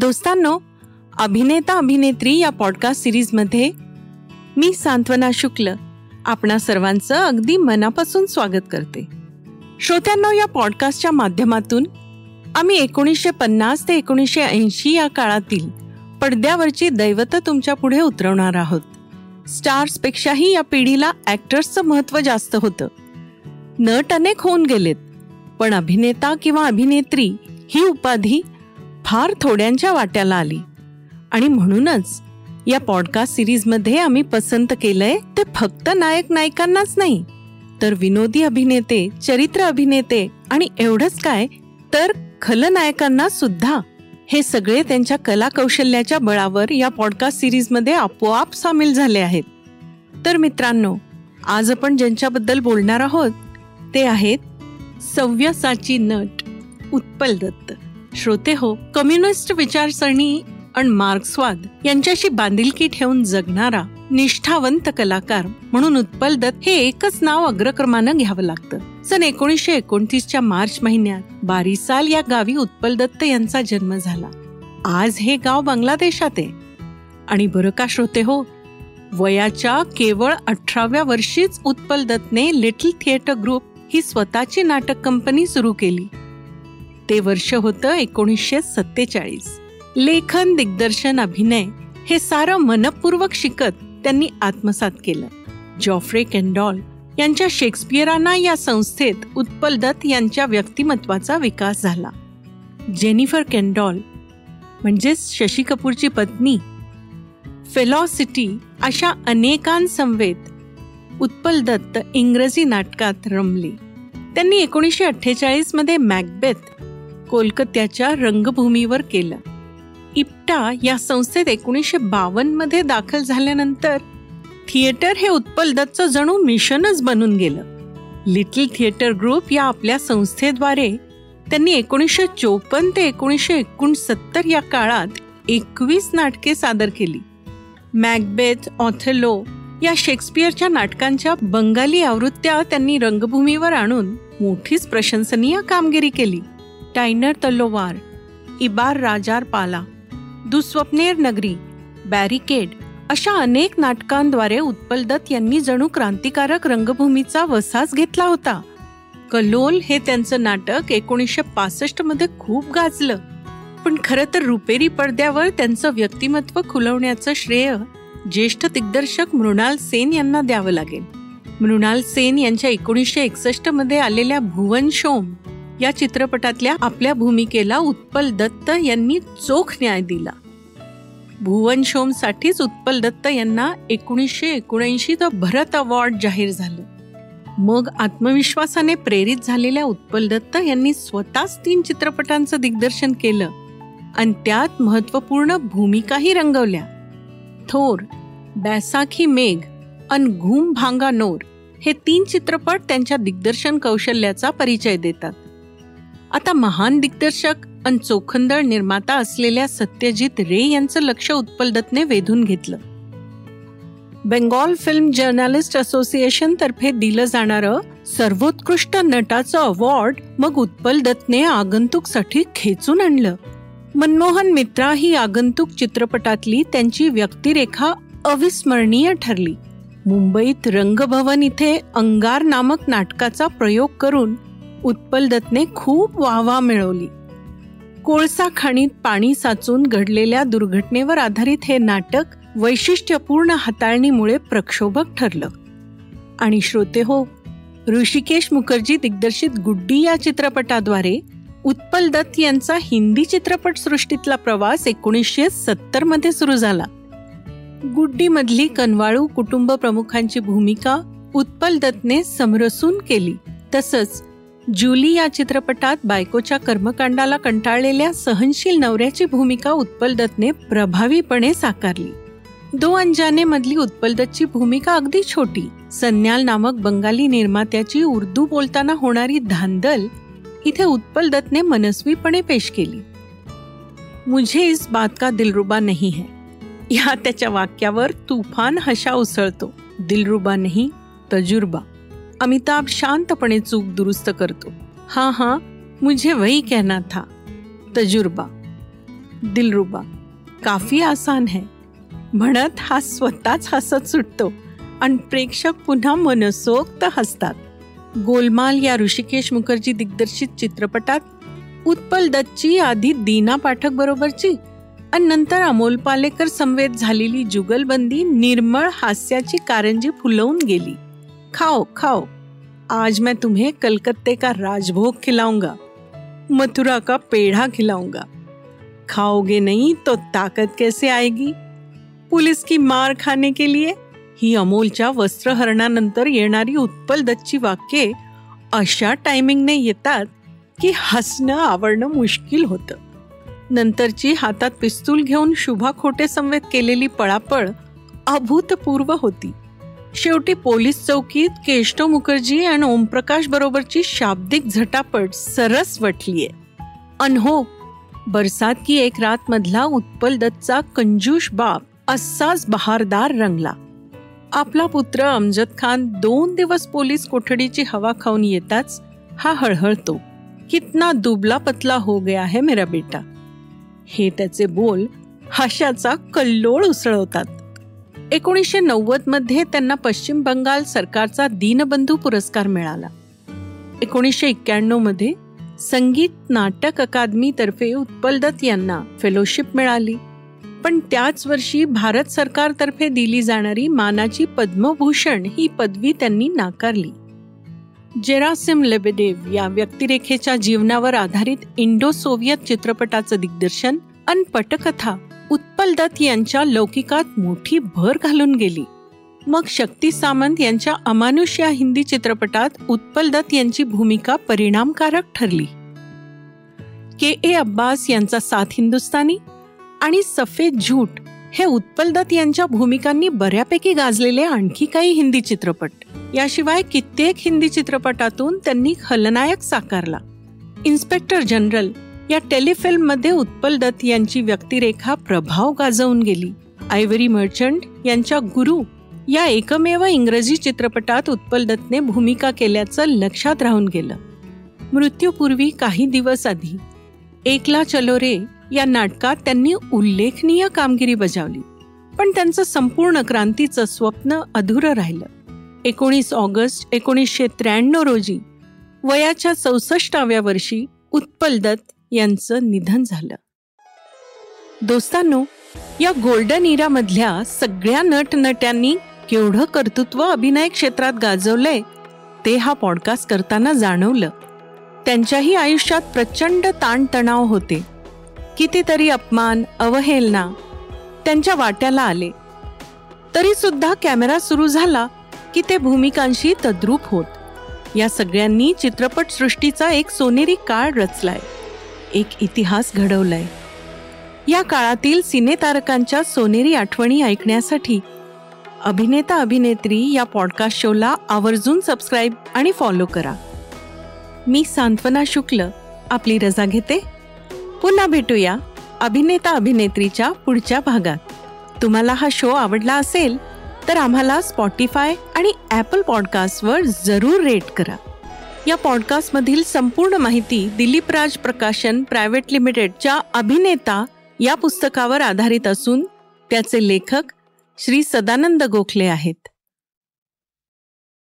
दोस्तांनो अभिनेता अभिनेत्री या पॉडकास्ट सिरीजमध्ये मी सांत्वना शुक्ल आपणा सर्वांचं अगदी मनापासून स्वागत करते. श्रोत्यांनो या पॉडकास्टच्या माध्यमातून आम्ही एकोणीसशे पन्नास ते एकोणीसशे ऐंशी या काळातील पडद्यावरची दैवत तुमच्यापुढे उतरवणार आहोत. स्टार्सपेक्षाही या पिढीला ॲक्टर्सचं महत्त्व जास्त होतं. नट अनेक होऊन गेलेत पण अभिनेता किंवा अभिनेत्री ही उपाधी फार थोड्यांच्या वाट्याला आली. आणि म्हणूनच या पॉडकास्ट सिरीजमध्ये आम्ही पसंत केलंय ते फक्त नायक नायिकांनाच नाही तर विनोदी अभिनेते चरित्र अभिनेते आणि एवढंच काय तर खलनायकांना सुद्धा. हे सगळे त्यांच्या कला कौशल्याच्या बळावर या पॉडकास्ट सिरीजमध्ये आपोआप सामील झाले आहेत. तर मित्रांनो आज आपण ज्यांच्याबद्दल बोलणार आहोत ते आहेत सव्यसाची नट उत्पल दत्त. श्रोते हो कम्युनिस्ट विचारसरणी आणि मार्क्सवाद यांच्याशी बांधिलकी ठेवून जगणारा निष्ठावंत कलाकार म्हणून उत्पल दत्त हे एकच नाव अग्रक्रमानं घ्यावं लागतं. सन एकोणीसशे एकोणतीसच्या मार्च महिन्यात बारिसाल या गावी उत्पल दत्त यांचा जन्म झाला. आज हे गाव बांगलादेशात आहे. आणि बरं का श्रोते हो वयाच्या केवळ अठराव्या वर्षीच उत्पल दत्तने लिटल थिएटर ग्रुप ही स्वतःची नाटक कंपनी सुरू केली. ते वर्ष होतं एकोणीसशे सत्तेचाळीस. लेखन दिग्दर्शन अभिनय हे सारं मनपूर्वक शिकत त्यांनी आत्मसात केलं. जॉफ्रे केंडॉल यांच्या शेक्सपियरांना या संस्थेत उत्पल दत्त यांच्या व्यक्तिमत्वाचा विकास झाला. जेनिफर केंडॉल म्हणजेच शशी कपूरची पत्नी फेलॉसिटी अशा अनेकांसमवेत उत्पल दत्त इंग्रजी नाटकात रमले. त्यांनी एकोणीसशे अठ्ठेचाळीसमध्ये मॅकबेथ कोलकात्याच्या रंगभूमीवर केलं. इप्टा या संस्थेत एकोणीसशे बावन्नमध्ये दाखल झाल्यानंतर थिएटर हे उत्पल दत्तचं जणू मिशनच बनून गेलं. लिटल थिएटर ग्रुप या आपल्या संस्थेद्वारे त्यांनी एकोणीसशे चोपन्न ते एकोणीसशे एकोणसत्तर या काळात एकवीस नाटके सादर केली. मॅकबेथ ऑथेलो या शेक्सपियरच्या नाटकांच्या बंगाली आवृत्त्या त्यांनी रंगभूमीवर आणून मोठीच प्रशंसनीय कामगिरी केली. टायनर तल्लोवार इबार राजार पाला दुस्वप्नेर नगरी बॅरिकेड अशा अनेक नाटकांद्वारे उत्पल दत्त यांनी जणू क्रांतिकारक रंगभूमीचा वसाच घेतला होता. कलोल हे त्यांचं नाटक एकोणीसशे पासष्टमध्ये खूप गाजलं. पण खरं तर रुपेरी पडद्यावर त्यांचं व्यक्तिमत्व खुलवण्याचं श्रेय ज्येष्ठ दिग्दर्शक मृणाल सेन यांना द्यावं लागेल. मृणाल सेन यांच्या एकोणीसशे एकसष्टमध्ये आलेल्या भुवन शोम या चित्रपटातल्या आपल्या भूमिकेला उत्पल दत्त यांनी चोख न्याय दिला. भुवन शोमसाठीच उत्पल दत्त यांना एकोणीसशे एकोणऐंशी भरत अवॉर्ड जाहीर झालं. मग आत्मविश्वासाने प्रेरित झालेल्या उत्पल दत्त यांनी स्वतःच तीन चित्रपटांचं दिग्दर्शन केलं आणि त्यात महत्त्वपूर्ण भूमिकाही रंगवल्या. थोर बॅसाखी मेघ अन घूम भांगा नोर हे तीन चित्रपट त्यांच्या दिग्दर्शन कौशल्याचा परिचय देतात. आता महान दिग्दर्शक आणि चोखंदळ निर्माता असलेल्या सत्यजित रे यांचं लक्ष उत्पलदत्तने वेधून घेतलं. बेंगॉल फिल्म जर्नलिस्ट असोसिएशन तर्फे दिलं जाणारं सर्वोत्कृष्ट नटाचं अवॉर्ड मग उत्पल दत्तने आगंतुकसाठी खेचून आणलं. मनमोहन मित्रा ही आगंतुक चित्रपटातली त्यांची व्यक्तिरेखा अविस्मरणीय ठरली. मुंबईत रंगभवन इथे अंगार नामक नाटकाचा प्रयोग करून उत्पल दत्तने खूप वाहवा मिळवली. कोळसा खाणीत पाणी साचून घडलेल्या दुर्घटनेवर आधारित हे नाटक वैशिष्ट्यपूर्ण हाताळणीमुळे प्रक्षोभक ठरलं. आणि श्रोते हो ऋषिकेश मुखर्जी दिग्दर्शित गुड्डी या चित्रपटाद्वारे उत्पल दत्त यांचा हिंदी चित्रपट सृष्टीतला प्रवास एकोणीसशे सत्तरमध्ये सुरू झाला. गुड्डी मधली कनवाळू कुटुंब प्रमुखांची भूमिका उत्पल दत्तने समरसून केली. तसंच जुली या चित्रपटात बायकोच्या कर्मकांडाला कंटाळलेल्या सहनशील नवऱ्याची भूमिका उत्पल दत्तने प्रभावीपणे साकारली. दो अंजाने मधली उत्पल दत्तची भूमिका अगदी छोटी. सन्याल नामक बंगाली निर्मात्याची उर्दू बोलताना होणारी धांदल इथे उत्पल दत्तने मनस्वीपणे पेश केली. मुझे इस बात का दिलरुबा नहीं है. या त्याच्या वाक्यावर तुफान हशा उसळतो. दिलरुबा नाही तजुर्बा. अमिताभ शांतपणे चूक दुरुस्त करतो. हाँ हाँ मुझे वही कहना था. तजुर्बा. दिलरुबा. काफी आसान है. म्हणत हा स्वतःच हसत सुटतो आणि प्रेक्षक पुन्हा मनसोक्त हसतात. गोलमाल या ऋषिकेश मुखर्जी दिग्दर्शित चित्रपटात उत्पल दत्तची आधी दीना पाठक बरोबरची आणि नंतर अमोल पालेकर संवेद झालेली जुगलबंदी निर्मळ हास्याची कारंजी फुलवून गेली. खाओ खाओ। आज मैं तुम्हें कलकत्ते का राजभोग खिलाऊंगा मथुरा का पेढ़ा खिलाऊंगा। खाओगे नहीं तो ताकत कैसे आएगी? पुलिस की मार खाने के लिए ही अमोलच्या वस्त्रहरणानंतर येणारी उत्पल दच्ची वाक्ये अशा टायमिंगने येतात की हसणं आवडणं मुश्किल होतं. नंतरची हातात पिस्तूल घेऊन शुभा खोटे संवेद केलेली पळापळ अभूतपूर्व होती. शेवटी पोलीस चौकीत केष्टो मुखर्जी आणि ओमप्रकाश बरोबरची शाब्दिक झटापट सरस वटलीये अनहो बरसात की एक रात मधला उत्पल दत्तचा कंजूष बाप असाच बहारदार रंगला. आपला पुत्र अमजद खान दोन दिवस पोलीस कोठडीची हवा खाऊन येताच हा हळहळतो. कितना दुबला पतला हो गया है मेरा बेटा. हे त्याचे बोल हास्याचा कल्लोळ उसळवतात. एकोणीसशे नव्वदमध्ये त्यांना पश्चिम बंगाल सरकारचा दीनबंधू पुरस्कार मिळाला. एकोणीसशे एक्क्याण्णवमध्ये संगीत नाटक अकादमीतर्फे उत्पल दत्त यांना फेलोशिप मिळाली. पण त्याच वर्षी भारत सरकारतर्फे दिली जाणारी मानाची पद्मभूषण ही पदवी त्यांनी नाकारली. जेरासिम लेबेडेव या व्यक्तिरेखेच्या जीवनावर आधारित इंडो सोव्हियत चित्रपटाचं दिग्दर्शन अन पटकथा दत्त यांच्या लौकिकात मोठी भर घालून गेली. मग शक्ती सामंत यांच्या अमानुष या हिंदी चित्रपटात उत्पल दत्त यांची भूमिका परिणामकारक ठरली. के ए अब्बास यांचा साथ हिंदुस्तानी आणि सफेद झूट हे उत्पल दत्त यांच्या भूमिकांनी बऱ्यापैकी गाजलेले आणखी काही हिंदी चित्रपट. याशिवाय कित्येक हिंदी चित्रपटातून त्यांनी खलनायक साकारला. इन्स्पेक्टर जनरल या टेलिफिल्ममध्ये उत्पल दत्त यांची व्यक्तिरेखा प्रभाव गाजवून गेली. आयवरी मर्चंट यांच्या गुरु या एकमेव इंग्रजी चित्रपटात उत्पल दत्तने भूमिका केल्याचं लक्षात राहून गेलं. मृत्यूपूर्वी काही दिवस आधी एकला चलो रे या नाटकात त्यांनी उल्लेखनीय कामगिरी बजावली पण त्यांचं संपूर्ण क्रांतीचं स्वप्न अधुरं राहिलं. एकोणीस ऑगस्ट एकोणीसशे त्र्याण्णव रोजी वयाच्या चौसष्टाव्या वर्षी उत्पल दत्त यांचं निधन झालं. दोस्तांनो या गोल्डन इरा मधल्या सगळ्या नट नट्यांनी केवढं कर्तृत्व अभिनय क्षेत्रात गाजवलंय ते हा पॉडकास्ट करताना जाणवलं. त्यांच्याही आयुष्यात प्रचंड ताणतणाव होते. कितीतरी अपमान अवहेलना त्यांच्या वाट्याला आले. तरी सुद्धा कॅमेरा सुरू झाला की ते भूमिकांशी तद्रूप होत. या सगळ्यांनी चित्रपटसृष्टीचा एक सोनेरी काळ रचलाय. एक इतिहास घडवलाय. या काळातील सिनेतारकांच्या सोनेरी आठवणी ऐकण्यासाठी अभिनेता अभिनेत्री या पॉडकास्ट शोला आवर्जून सबस्क्राईब आणि फॉलो करा. मी सांत्वना शुक्ल आपली रजा घेते. पुन्हा भेटूया अभिनेता अभिनेत्रीच्या पुढच्या भागात. तुम्हाला हा शो आवडला असेल तर आम्हाला स्पॉटीफाय आणि ॲपल पॉडकास्टवर जरूर रेट करा. या पॉडकास्टमधील संपूर्ण माहिती दिलीप राज प्रकाशन प्रायव्हेट लिमिटेडच्या अभिनेता या पुस्तकावर आधारित असून त्याचे लेखक श्री सदानंद गोखले आहेत.